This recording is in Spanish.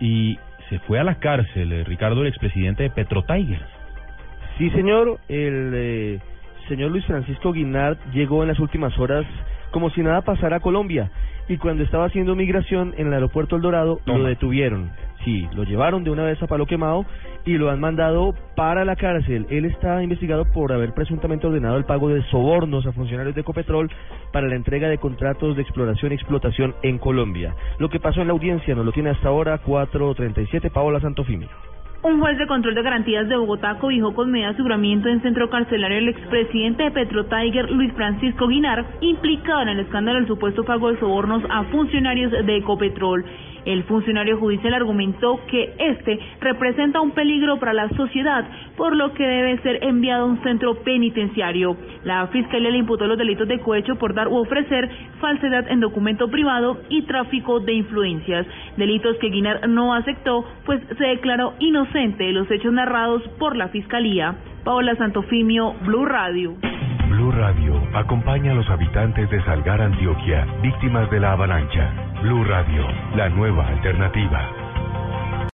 y se fue a la cárcel, eh, Ricardo, el expresidente de Petro Tigers. Sí, señor, el eh, señor Luis Francisco Guinard llegó en las últimas horas como si nada pasara a Colombia y cuando estaba haciendo migración en el aeropuerto El Dorado lo detuvieron. Sí, lo llevaron de una vez a Palo Quemado y lo han mandado para la cárcel. Él está investigado por haber presuntamente ordenado el pago de sobornos a funcionarios de Ecopetrol para la entrega de contratos de exploración y explotación en Colombia. Lo que pasó en la audiencia nos lo tiene hasta ahora 437 Paola Santofimio. Un juez de control de garantías de Bogotá cobijó con medida de aseguramiento en centro carcelario al expresidente de Petro Tiger, Luis Francisco Guinar, implicado en el escándalo del supuesto pago de sobornos a funcionarios de Ecopetrol. El funcionario judicial argumentó que este representa un peligro para la sociedad, por lo que debe ser enviado a un centro penitenciario. La fiscalía le imputó los delitos de cohecho por dar u ofrecer falsedad en documento privado y tráfico de influencias, delitos que Guinar no aceptó, pues se declaró inocente de los hechos narrados por la fiscalía. Paola Santofimio, Blue Radio. Blue Radio acompaña a los habitantes de Salgar, Antioquia, víctimas de la avalancha. Blue Radio, la nueva alternativa.